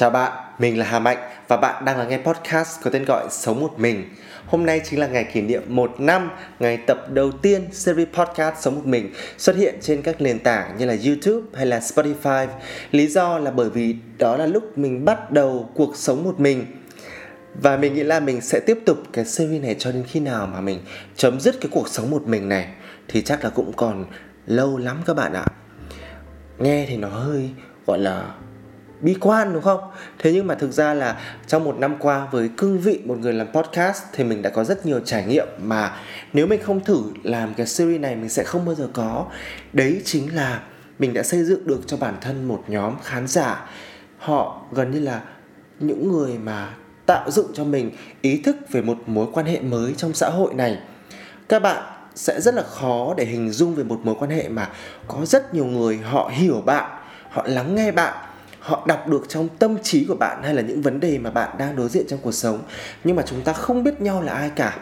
Chào bạn, mình là Hà Mạnh và bạn đang lắng nghe podcast có tên gọi Sống Một Mình. Hôm nay chính là ngày kỷ niệm một năm ngày tập đầu tiên series podcast Sống Một Mình xuất hiện trên các nền tảng như là YouTube hay là Spotify. Lý do là bởi vì đó là lúc mình bắt đầu cuộc sống một mình và mình nghĩ là mình sẽ tiếp tục cái series này cho đến khi nào mà mình chấm dứt cái cuộc sống một mình này thì chắc là cũng còn lâu lắm các bạn ạ. Nghe thì nó hơi gọi là bi quan, đúng không? Thế nhưng mà thực ra là trong một năm qua với cương vị một người làm podcast thì mình đã có rất nhiều trải nghiệm mà nếu mình không thử làm cái series này mình sẽ không bao giờ có. Đấy chính là mình đã xây dựng được cho bản thân một nhóm khán giả họ gần như là những người mà tạo dựng cho mình ý thức về một mối quan hệ mới trong xã hội này các bạn sẽ rất là khó để hình dung về một mối quan hệ mà có rất nhiều người họ hiểu bạn, họ lắng nghe bạn họ đọc được trong tâm trí của bạn hay là những vấn đề mà bạn đang đối diện trong cuộc sống, nhưng mà chúng ta không biết nhau là ai cả.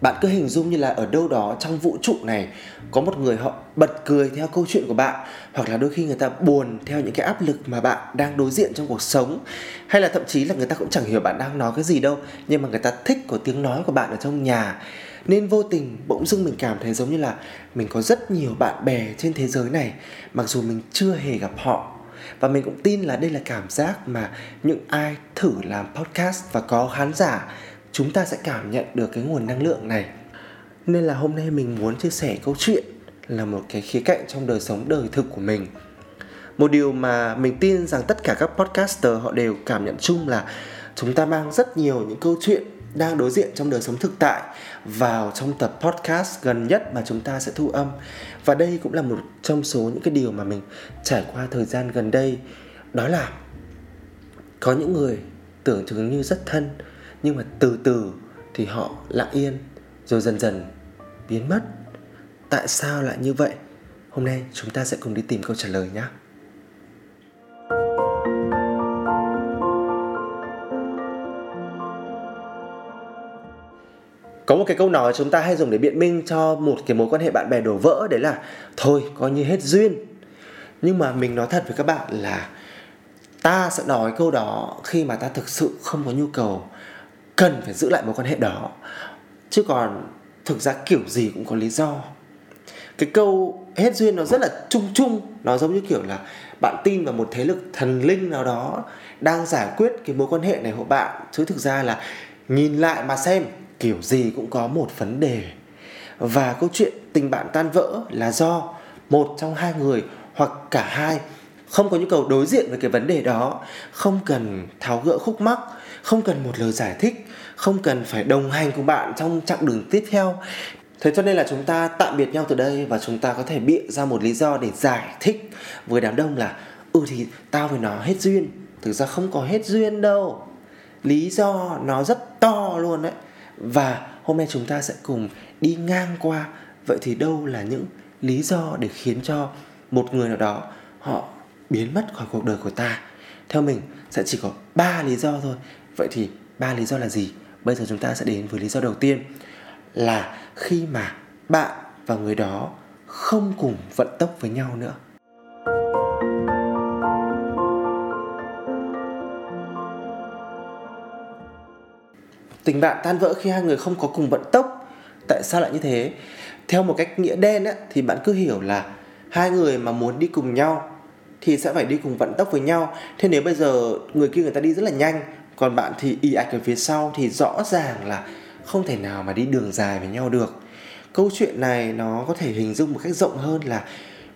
Bạn cứ hình dung như là ở đâu đó trong vũ trụ này, có một người họ bật cười theo câu chuyện của bạn, hoặc là đôi khi người ta buồn theo những cái áp lực mà bạn đang đối diện trong cuộc sống, hay là thậm chí là người ta cũng chẳng hiểu bạn đang nói cái gì đâu, nhưng mà người ta thích có tiếng nói của bạn ở trong nhà. Nên vô tình bỗng dưng mình cảm thấy giống như là mình có rất nhiều bạn bè trên thế giới này, mặc dù mình chưa hề gặp họ và mình cũng tin là đây là cảm giác mà những ai thử làm podcast và có khán giả, chúng ta sẽ cảm nhận được cái nguồn năng lượng này. Nên là hôm nay mình muốn chia sẻ câu chuyện là một cái khía cạnh trong đời sống đời thực của mình. Một điều mà mình tin rằng tất cả các podcaster họ đều cảm nhận chung là chúng ta mang rất nhiều những câu chuyện đang đối diện trong đời sống thực tại vào trong tập podcast gần nhất mà chúng ta sẽ thu âm. Và đây cũng là một trong số những cái điều mà mình trải qua thời gian gần đây. Đó là có những người tưởng chừng như rất thân, nhưng mà từ từ thì họ lặng yên rồi dần dần biến mất. Tại sao lại như vậy? Hôm nay chúng ta sẽ cùng đi tìm câu trả lời nhé có một cái câu nói chúng ta hay dùng để biện minh cho một cái mối quan hệ bạn bè đổ vỡ, đấy là thôi, coi như hết duyên. Nhưng mà mình nói thật với các bạn là ta sẽ nói câu đó khi mà ta thực sự không có nhu cầu cần phải giữ lại mối quan hệ đó. Chứ còn thực ra kiểu gì cũng có lý do. Cái câu hết duyên nó rất là chung chung, nó giống như kiểu là bạn tin vào một thế lực thần linh nào đó đang giải quyết cái mối quan hệ này của bạn. Chứ thực ra là nhìn lại mà xem kiểu gì cũng có một vấn đề. Và câu chuyện tình bạn tan vỡ là do một trong hai người hoặc cả hai không có nhu cầu đối diện với cái vấn đề đó, không cần tháo gỡ khúc mắc, không cần một lời giải thích, không cần phải đồng hành cùng bạn trong chặng đường tiếp theo. Thế cho nên là chúng ta tạm biệt nhau từ đây và chúng ta có thể bịa ra một lý do để giải thích với đám đông là ừ thì tao với nó hết duyên. Thực ra không có hết duyên đâu. Lý do nó rất to luôn đấy và hôm nay chúng ta sẽ cùng đi ngang qua. Vậy thì đâu là những lý do để khiến cho một người nào đó họ biến mất khỏi cuộc đời của ta? Theo mình, sẽ chỉ có ba lý do thôi. Vậy thì ba lý do là gì? Bây giờ chúng ta sẽ đến với lý do đầu tiên, là khi mà bạn và người đó không cùng vận tốc với nhau nữa. Tình bạn tan vỡ khi hai người không có cùng vận tốc. Tại sao lại như thế? Theo một cách nghĩa đen á, thì bạn cứ hiểu là hai người mà muốn đi cùng nhau thì sẽ phải đi cùng vận tốc với nhau. Thế nếu bây giờ người kia người ta đi rất là nhanh còn bạn thì y ạch ở phía sau thì rõ ràng là không thể nào mà đi đường dài với nhau được. Câu chuyện này nó có thể hình dung một cách rộng hơn là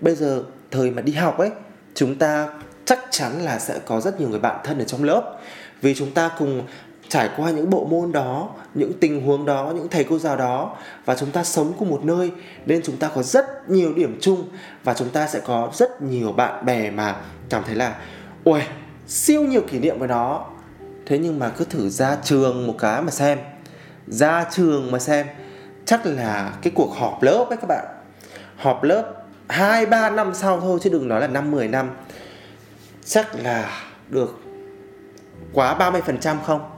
bây giờ thời mà đi học ấy chúng ta chắc chắn là sẽ có rất nhiều người bạn thân ở trong lớp. Vì chúng ta cùng trải qua những bộ môn đó, những tình huống đó, những thầy cô giáo đó, và chúng ta sống cùng một nơi, nên chúng ta có rất nhiều điểm chung, và chúng ta sẽ có rất nhiều bạn bè mà cảm thấy là ôi siêu nhiều kỷ niệm với nó. Thế nhưng mà cứ thử ra trường một cái mà xem, ra trường mà xem, chắc là cái cuộc họp lớp ấy các bạn. Họp lớp hai, ba năm sau thôi, chứ đừng nói là năm 10 năm. Chắc là được quá 30% không?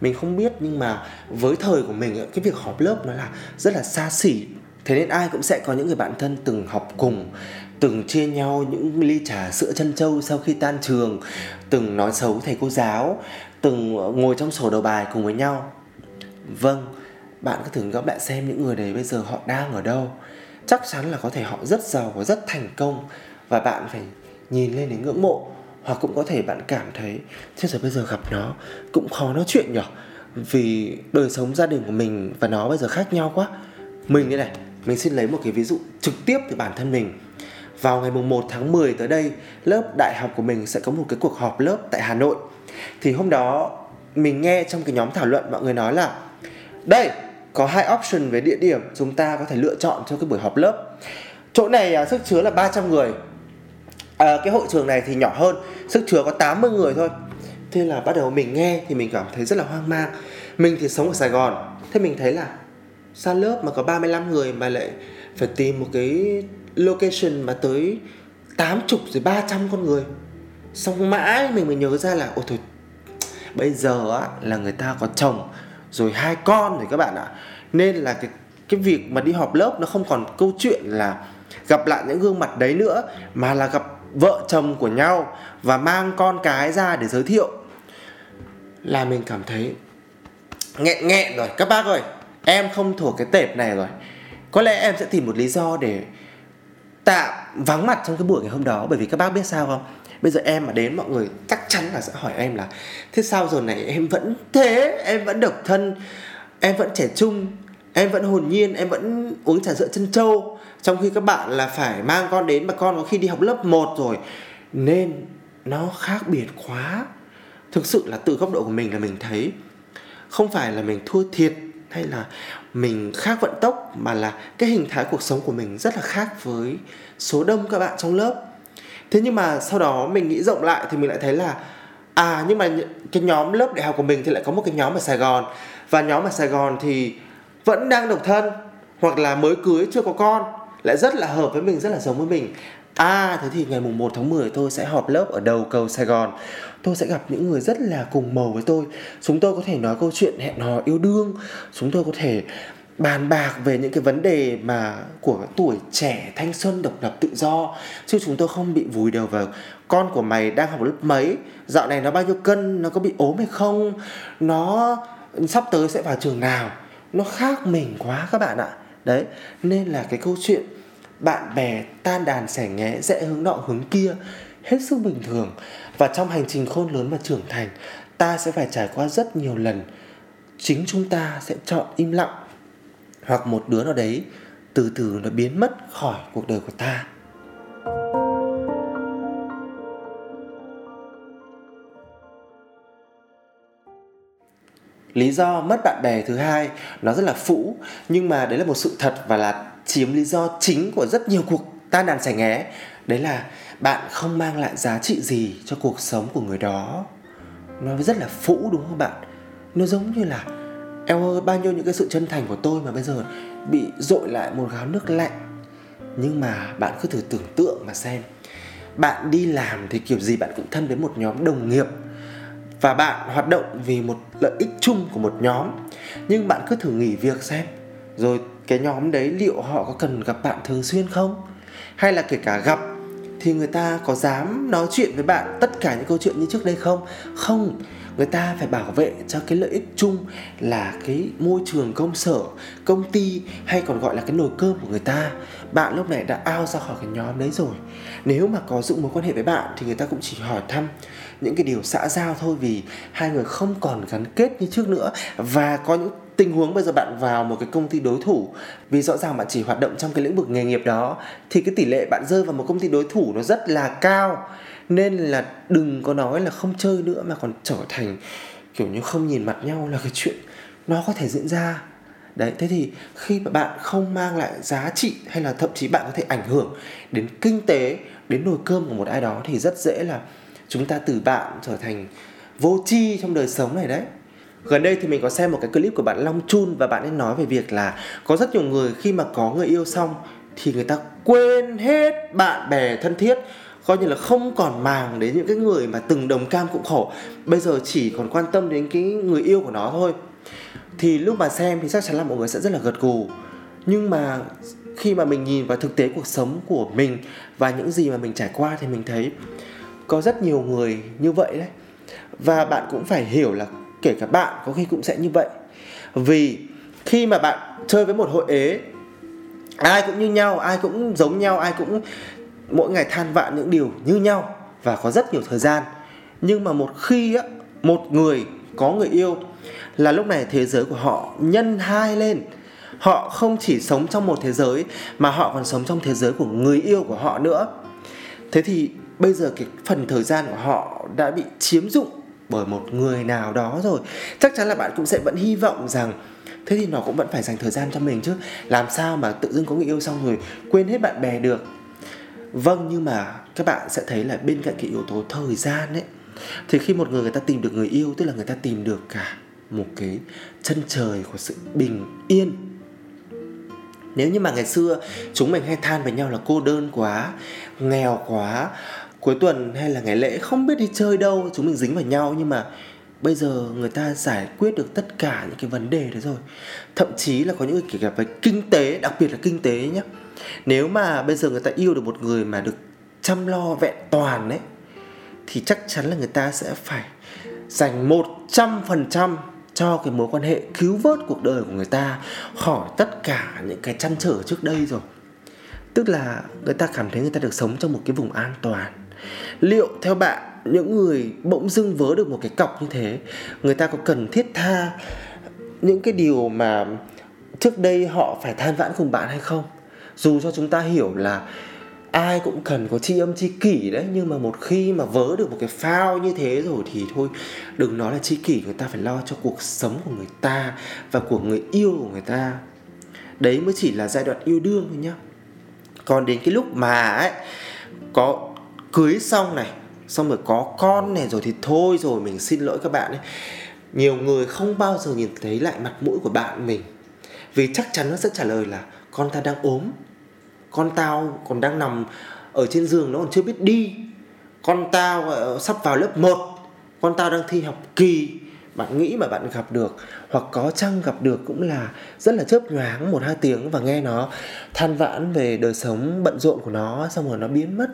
Mình không biết, nhưng mà với thời của mình cái việc họp lớp nó là rất là xa xỉ. Thế nên ai cũng sẽ có những người bạn thân từng học cùng, từng chia nhau những ly trà sữa chân trâu sau khi tan trường, từng nói xấu thầy cô giáo, từng ngồi trong sổ đầu bài cùng với nhau. Vâng bạn cứ thử ngẫm lại xem những người đấy bây giờ họ đang ở đâu. Chắc chắn là có thể họ rất giàu và rất thành công, và bạn phải nhìn lên để ngưỡng mộ hoặc cũng có thể bạn cảm thấy thế giờ bây giờ gặp nó cũng khó nói chuyện nhở? Vì đời sống gia đình của mình và nó bây giờ khác nhau quá. Mình đây này mình xin lấy một cái ví dụ trực tiếp từ bản thân mình. Vào ngày mùng 1 tháng 10 tới đây lớp đại học của mình sẽ có một cái cuộc họp lớp tại Hà Nội. Thì hôm đó mình nghe trong cái nhóm thảo luận mọi người nói là đây có hai option về địa điểm chúng ta có thể lựa chọn cho cái buổi họp lớp. Chỗ này à, sức chứa là 300 người à, cái hội trường này thì nhỏ hơn sức chứa có 80 người thôi. Thế là bắt đầu mình nghe thì mình cảm thấy rất là hoang mang. Mình thì sống ở Sài Gòn thế mình thấy là xa lớp mà có 35 người mà lại phải tìm một cái location mà tới 80 rồi 300 con người. Xong mãi mình mới nhớ ra là ôi thôi bây giờ á là người ta có chồng rồi hai con rồi các bạn ạ. Nên là cái cái việc mà đi họp lớp nó không còn câu chuyện là gặp lại những gương mặt đấy nữa mà là gặp vợ chồng của nhau và mang con cái ra để giới thiệu. Là mình cảm thấy nghẹn nghẹn rồi. Các bác ơi, em không thuộc cái tệp này rồi. Có lẽ em sẽ tìm một lý do để tạm vắng mặt trong cái buổi ngày hôm đó. Bởi vì các bác biết sao không? Bây giờ em mà đến, mọi người chắc chắn là sẽ hỏi em là, thế sao giờ này em vẫn thế? Em vẫn độc thân? Em vẫn trẻ trung? Em vẫn hồn nhiên? Em vẫn uống trà sữa chân trâu trong khi các bạn là phải mang con đến mà con có khi đi học lớp 1 rồi, nên nó khác biệt quá. Thực sự là từ góc độ của mình là mình thấy không phải là mình thua thiệt hay là mình khác vận tốc, mà là cái hình thái cuộc sống của mình rất là khác với số đông các bạn trong lớp. Thế nhưng mà sau đó mình nghĩ rộng lại thì mình lại thấy là à nhưng mà cái nhóm lớp đại học của mình thì lại có một cái nhóm ở sài gòn. Và nhóm ở sài gòn thì vẫn đang độc thân hoặc là mới cưới chưa có con lại rất là hợp với mình, rất là giống với mình. À thế thì ngày mùng 1 tháng 10 tôi sẽ họp lớp ở đầu cầu Sài Gòn. Tôi sẽ gặp những người rất là cùng màu với tôi. Chúng tôi có thể nói câu chuyện hẹn hò yêu đương. Chúng tôi có thể bàn bạc về những cái vấn đề mà của tuổi trẻ, thanh xuân, độc lập, tự do. Chứ chúng tôi không bị vùi đầu vào con của mày đang học lớp mấy. Dạo này nó bao nhiêu cân, nó có bị ốm hay không? Nó sắp tới sẽ vào trường nào? Nó khác mình quá các bạn ạ đấy, nên là cái câu chuyện bạn bè tan đàn sẻ nghé rẽ hướng nọ hướng kia, hết sức bình thường. Và trong hành trình khôn lớn và trưởng thành, ta sẽ phải trải qua rất nhiều lần. Chính chúng ta sẽ chọn im lặng, hoặc một đứa nào đấy từ từ nó biến mất khỏi cuộc đời của ta. Lý do mất bạn bè thứ hai, nó rất là phũ. Nhưng mà đấy là một sự thật và là chiếm lý do chính của rất nhiều cuộc tan đàn sẻ nghé. Đấy là bạn không mang lại giá trị gì cho cuộc sống của người đó. Nó rất là phũ, đúng không bạn? Nó giống như là, em ơi, bao nhiêu những cái sự chân thành của tôi mà bây giờ bị dội lại một gáo nước lạnh. Nhưng mà bạn cứ thử tưởng tượng mà xem. Bạn đi làm thì kiểu gì bạn cũng thân với một nhóm đồng nghiệp và bạn hoạt động vì một lợi ích chung của một nhóm. Nhưng bạn cứ thử nghỉ việc xem, rồi cái nhóm đấy liệu họ có cần gặp bạn thường xuyên không? Hay là kể cả gặp, thì người ta có dám nói chuyện với bạn tất cả những câu chuyện như trước đây không? Không, người ta phải bảo vệ cho cái lợi ích chung là cái môi trường công sở, công ty hay còn gọi là cái nồi cơm của người ta. Bạn lúc này đã ao ra khỏi cái nhóm đấy rồi. Nếu mà có dựng mối quan hệ với bạn thì người ta cũng chỉ hỏi thăm những cái điều xã giao thôi vì hai người không còn gắn kết như trước nữa. Và có những tình huống bây giờ bạn vào một cái công ty đối thủ, vì rõ ràng bạn chỉ hoạt động trong cái lĩnh vực nghề nghiệp đó, thì cái tỷ lệ bạn rơi vào một công ty đối thủ nó rất là cao. Nên là đừng có nói là không chơi nữa mà còn trở thành kiểu như không nhìn mặt nhau là cái chuyện nó có thể diễn ra. Đấy, thế thì khi mà bạn không mang lại giá trị hay là thậm chí bạn có thể ảnh hưởng đến kinh tế, đến nồi cơm của một ai đó thì rất dễ là chúng ta từ bạn trở thành vô tri trong đời sống này đấy. Gần đây thì mình có xem một cái clip của bạn Long Chun và bạn ấy nói về việc là có rất nhiều người khi mà có người yêu xong thì người ta quên hết bạn bè thân thiết, coi như là không còn màng đến những cái người mà từng đồng cam cũng khổ. Bây giờ chỉ còn quan tâm đến cái người yêu của nó thôi. Thì lúc mà xem thì chắc chắn là mọi người sẽ rất là gật gù. Nhưng mà khi mà mình nhìn vào thực tế cuộc sống của mình và những gì mà mình trải qua thì mình thấy có rất nhiều người như vậy đấy. Và bạn cũng phải hiểu là kể cả bạn có khi cũng sẽ như vậy. Vì khi mà bạn chơi với một hội ế, ai cũng như nhau, ai cũng giống nhau, ai cũng, mỗi ngày than vạn những điều như nhau và có rất nhiều thời gian. Nhưng mà một khi á, một người có người yêu là lúc này thế giới của họ nhân hai lên. Họ không chỉ sống trong một thế giới mà họ còn sống trong thế giới của người yêu của họ nữa thế thì bây giờ cái phần thời gian của họ đã bị chiếm dụng bởi một người nào đó rồi. Chắc chắn là bạn cũng sẽ vẫn hy vọng rằng, thế thì nó cũng vẫn phải dành thời gian cho mình chứ. Làm sao mà tự dưng có người yêu xong rồi quên hết bạn bè được? Vâng nhưng mà các bạn sẽ thấy là bên cạnh cái yếu tố thời gian ấy, thì khi một người người ta tìm được người yêu, tức là người ta tìm được cả một cái chân trời của sự bình yên. Nếu như mà ngày xưa chúng mình hay than với nhau là cô đơn quá nghèo quá, cuối tuần hay là ngày lễ không biết đi chơi đâu, chúng mình dính vào nhau. Nhưng mà bây giờ người ta giải quyết được tất cả những cái vấn đề đấy rồi. Thậm chí là có những cái gặp về kinh tế, đặc biệt là kinh tế nhé nếu mà bây giờ người ta yêu được một người mà được chăm lo vẹn toàn đấy thì chắc chắn là người ta sẽ phải dành một trăm phần trăm cho cái mối quan hệ cứu vớt cuộc đời của người ta, khỏi tất cả những cái chăn trở trước đây rồi tức là người ta cảm thấy người ta được sống trong một cái vùng an toàn. Liệu theo bạn, những người bỗng dưng vớ được một cái cọc như thế, người ta có cần thiết tha những cái điều mà trước đây họ phải than vãn cùng bạn hay không? Dù cho chúng ta hiểu là ai cũng cần có tri âm, tri kỷ đấy, nhưng mà một khi mà vớ được một cái phao như thế rồi thì thôi, đừng nói là tri kỷ, người ta phải lo cho cuộc sống của người ta và của người yêu của người ta. Đấy mới chỉ là giai đoạn yêu đương thôi nhá còn đến cái lúc mà ấy có cưới xong này xong rồi có con này rồi thì thôi rồi mình xin lỗi các bạn ấy. Nhiều người không bao giờ nhìn thấy lại mặt mũi của bạn mình. Vì chắc chắn nó sẽ trả lời là con ta đang ốm con tao còn đang nằm ở trên giường nó còn chưa biết đi con tao uh, sắp vào lớp 1 con tao đang thi học kỳ bạn nghĩ mà bạn gặp được, hoặc có chăng gặp được cũng là rất là chớp nhoáng một hai tiếng và nghe nó than vãn về đời sống bận rộn của nó, xong rồi nó biến mất.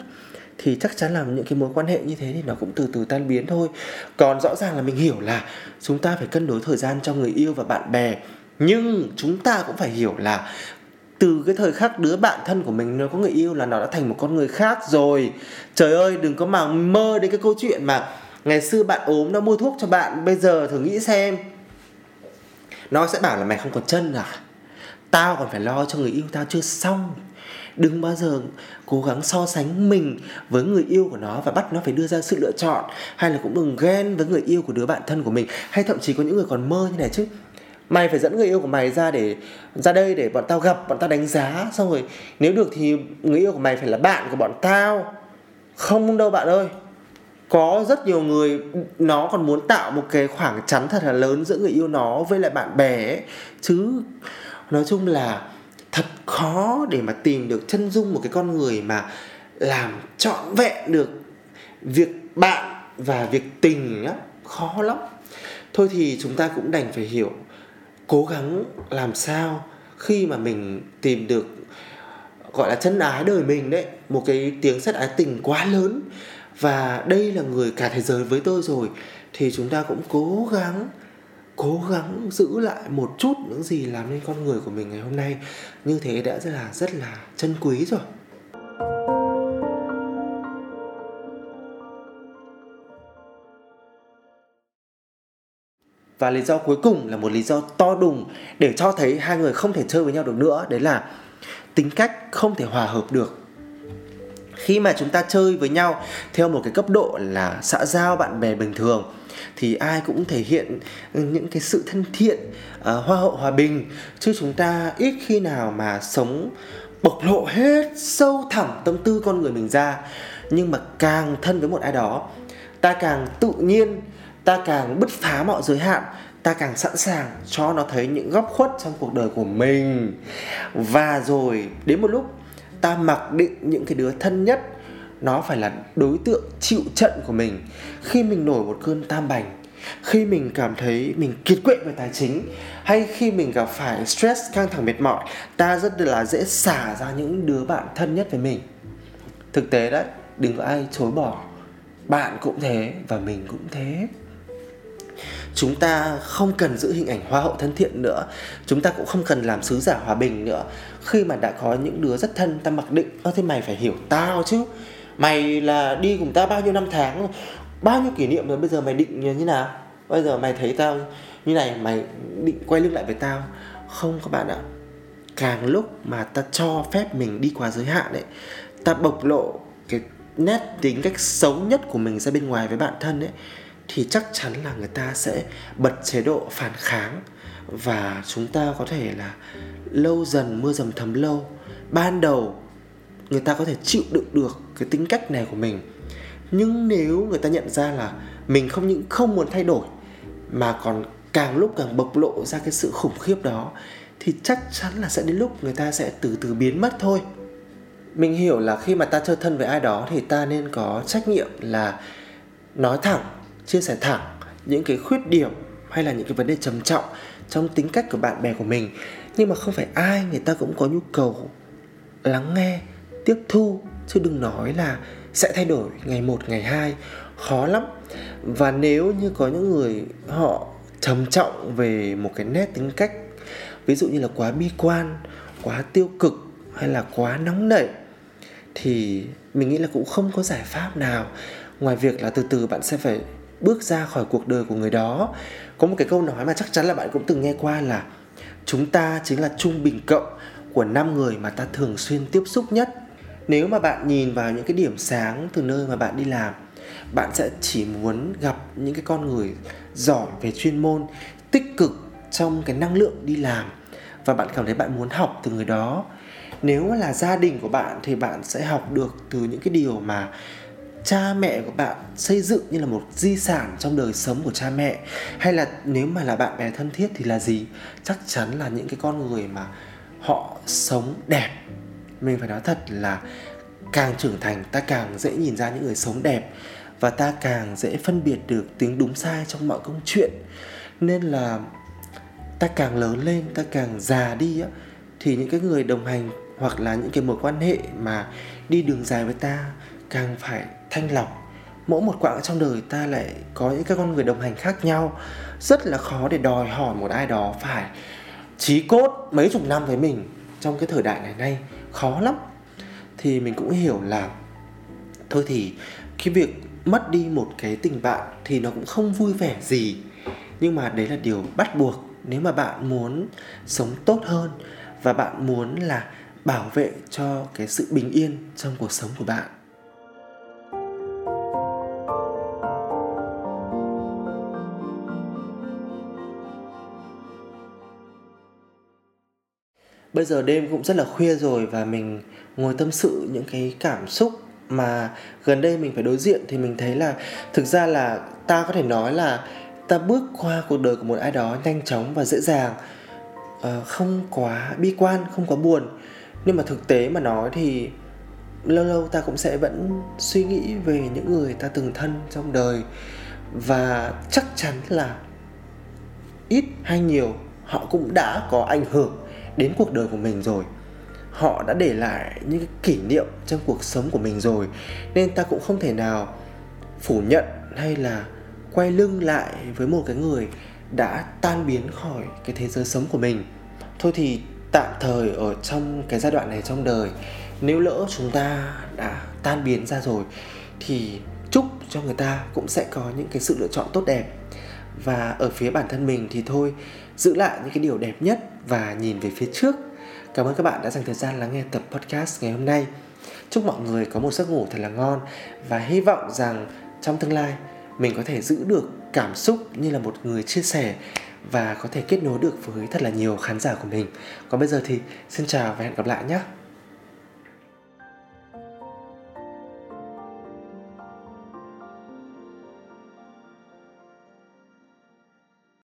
Thì chắc chắn là những cái mối quan hệ như thế thì nó cũng từ từ tan biến thôi. Còn rõ ràng là mình hiểu là chúng ta phải cân đối thời gian cho người yêu và bạn bè, nhưng chúng ta cũng phải hiểu là từ cái thời khắc đứa bạn thân của mình nó có người yêu là nó đã thành một con người khác rồi. Trời ơi, đừng có mà mơ đến cái câu chuyện mà ngày xưa bạn ốm nó mua thuốc cho bạn, bây giờ thử nghĩ xem. Nó sẽ bảo là mày không còn chân à? Tao còn phải lo cho người yêu tao chưa xong. Đừng bao giờ cố gắng so sánh mình với người yêu của nó và bắt nó phải đưa ra sự lựa chọn, hay là cũng đừng ghen với người yêu của đứa bạn thân của mình, hay thậm chí có những người còn mơ như này chứ. Mày phải dẫn người yêu của mày ra để, ra đây để bọn tao gặp, bọn tao đánh giá, xong rồi nếu được thì người yêu của mày phải là bạn của bọn tao. Không đâu bạn ơi có rất nhiều người, nó còn muốn tạo một cái khoảng chắn thật là lớn giữa người yêu nó với lại bạn bè ấy. chứ nói chung là thật khó để mà tìm được chân dung một cái con người mà làm trọn vẹn được việc bạn và việc tình á, khó lắm thôi thì chúng ta cũng đành phải hiểu, cố gắng làm sao khi mà mình tìm được, gọi là, chân ái đời mình đấy, một cái tiếng sét ái tình quá lớn và đây là người cả thế giới với tôi rồi. Thì chúng ta cũng cố gắng cố gắng giữ lại một chút những gì làm nên con người của mình ngày hôm nay. Như thế đã rất là rất là chân quý rồi. Và lý do cuối cùng là một lý do to đùng để cho thấy hai người không thể chơi với nhau được nữa. Đấy là tính cách không thể hòa hợp được khi mà chúng ta chơi với nhau theo một cái cấp độ là xã giao bạn bè bình thường thì ai cũng thể hiện những cái sự thân thiện uh, hoa hậu hòa bình. Chứ chúng ta ít khi nào mà sống bộc lộ hết sâu thẳm tâm tư con người mình ra. Nhưng mà càng thân với một ai đó ta càng tự nhiên ta càng bứt phá mọi giới hạn ta càng sẵn sàng cho nó thấy những góc khuất trong cuộc đời của mình. Và rồi đến một lúc ta mặc định những cái đứa thân nhất, nó phải là đối tượng chịu trận của mình. Khi mình nổi một cơn tam bành, khi mình cảm thấy mình kiệt quệ về tài chính, hay khi mình gặp phải stress căng thẳng mệt mỏi, ta rất là dễ xả ra những đứa bạn thân nhất với mình. Thực tế đấy, đừng có ai chối bỏ. Bạn cũng thế và mình cũng thế. Chúng ta không cần giữ hình ảnh hoa hậu thân thiện nữa. Chúng ta cũng không cần làm sứ giả hòa bình nữa khi mà đã có những đứa rất thân, ta mặc định, ơ, thế mày phải hiểu tao chứ. Mày là đi cùng ta bao nhiêu năm tháng, bao nhiêu kỷ niệm rồi bây giờ mày định như thế nào? Bây giờ mày thấy tao như này, mày định quay lưng lại với tao. Không các bạn ạ. Càng lúc mà ta cho phép mình đi quá giới hạn đấy ta bộc lộ cái nét tính cách xấu nhất của mình ra bên ngoài với bạn thân ấy, thì chắc chắn là người ta sẽ bật chế độ phản kháng và chúng ta có thể là lâu dần, mưa dầm thấm lâu, ban đầu người ta có thể chịu đựng được cái tính cách này của mình. Nhưng nếu người ta nhận ra là mình không những không muốn thay đổi, mà còn càng lúc càng bộc lộ ra cái sự khủng khiếp đó, thì chắc chắn là sẽ đến lúc người ta sẽ từ từ biến mất thôi. Mình hiểu là khi mà ta chơi thân với ai đó thì ta nên có trách nhiệm là nói thẳng, chia sẻ thẳng những cái khuyết điểm hay là những cái vấn đề trầm trọng trong tính cách của bạn bè của mình nhưng mà không phải ai người ta cũng có nhu cầu lắng nghe, tiếp thu, chứ đừng nói là sẽ thay đổi ngày một, ngày hai. Khó lắm. Và nếu như có những người họ trầm trọng về một cái nét tính cách, ví dụ như là quá bi quan, quá tiêu cực hay là quá nóng nảy, thì mình nghĩ là cũng không có giải pháp nào. Ngoài việc là từ từ bạn sẽ phải bước ra khỏi cuộc đời của người đó. Có một cái câu nói mà chắc chắn là bạn cũng từng nghe qua là chúng ta chính là trung bình cộng của năm người mà ta thường xuyên tiếp xúc nhất. Nếu mà bạn nhìn vào những cái điểm sáng từ nơi mà bạn đi làm, bạn sẽ chỉ muốn gặp những cái con người giỏi về chuyên môn, tích cực trong cái năng lượng đi làm và bạn cảm thấy bạn muốn học từ người đó. Nếu là gia đình của bạn thì bạn sẽ học được từ những cái điều mà cha mẹ của bạn xây dựng như là một di sản trong đời sống của cha mẹ? Hay là nếu mà là bạn bè thân thiết thì là gì? Chắc chắn là những cái con người mà họ sống đẹp. Mình phải nói thật là càng trưởng thành, ta càng dễ nhìn ra những người sống đẹp và ta càng dễ phân biệt được tiếng đúng sai trong mọi công chuyện. Nên là ta càng lớn lên, ta càng già đi á, thì những cái người đồng hành hoặc là những cái mối quan hệ mà đi đường dài với ta càng phải thanh lọc. Mỗi một quãng trong đời ta lại có những cái con người đồng hành khác nhau. Rất là khó để đòi hỏi một ai đó phải trí cốt mấy chục năm với mình trong cái thời đại này nay. Khó lắm. Thì mình cũng hiểu là thôi thì cái việc mất đi một cái tình bạn thì nó cũng không vui vẻ gì. Nhưng mà đấy là điều bắt buộc nếu mà bạn muốn sống tốt hơn và bạn muốn là bảo vệ cho cái sự bình yên trong cuộc sống của bạn. Bây giờ đêm cũng rất là khuya rồi và mình ngồi tâm sự những cái cảm xúc mà gần đây mình phải đối diện thì mình thấy là thực ra là ta có thể nói là ta bước qua cuộc đời của một ai đó nhanh chóng và dễ dàng ờ, không quá bi quan, không quá buồn. Nhưng mà thực tế mà nói thì lâu lâu ta cũng sẽ vẫn suy nghĩ về những người ta từng thân trong đời và chắc chắn là ít hay nhiều họ cũng đã có ảnh hưởng đến cuộc đời của mình rồi. Họ đã để lại những cái kỷ niệm trong cuộc sống của mình rồi, nên ta cũng không thể nào phủ nhận hay là quay lưng lại với một cái người đã tan biến khỏi cái thế giới sống của mình. Thôi thì tạm thời ở trong cái giai đoạn này trong đời, nếu lỡ chúng ta đã tan biến ra rồi, thì chúc cho người ta cũng sẽ có những cái sự lựa chọn tốt đẹp. Và ở phía bản thân mình thì thôi, giữ lại những cái điều đẹp nhất và nhìn về phía trước. Cảm ơn các bạn đã dành thời gian lắng nghe tập podcast ngày hôm nay. Chúc mọi người có một giấc ngủ thật là ngon và hy vọng rằng trong tương lai, mình có thể giữ được cảm xúc như là một người chia sẻ và có thể kết nối được với thật là nhiều khán giả của mình. Còn bây giờ thì, xin chào và hẹn gặp lại nhé!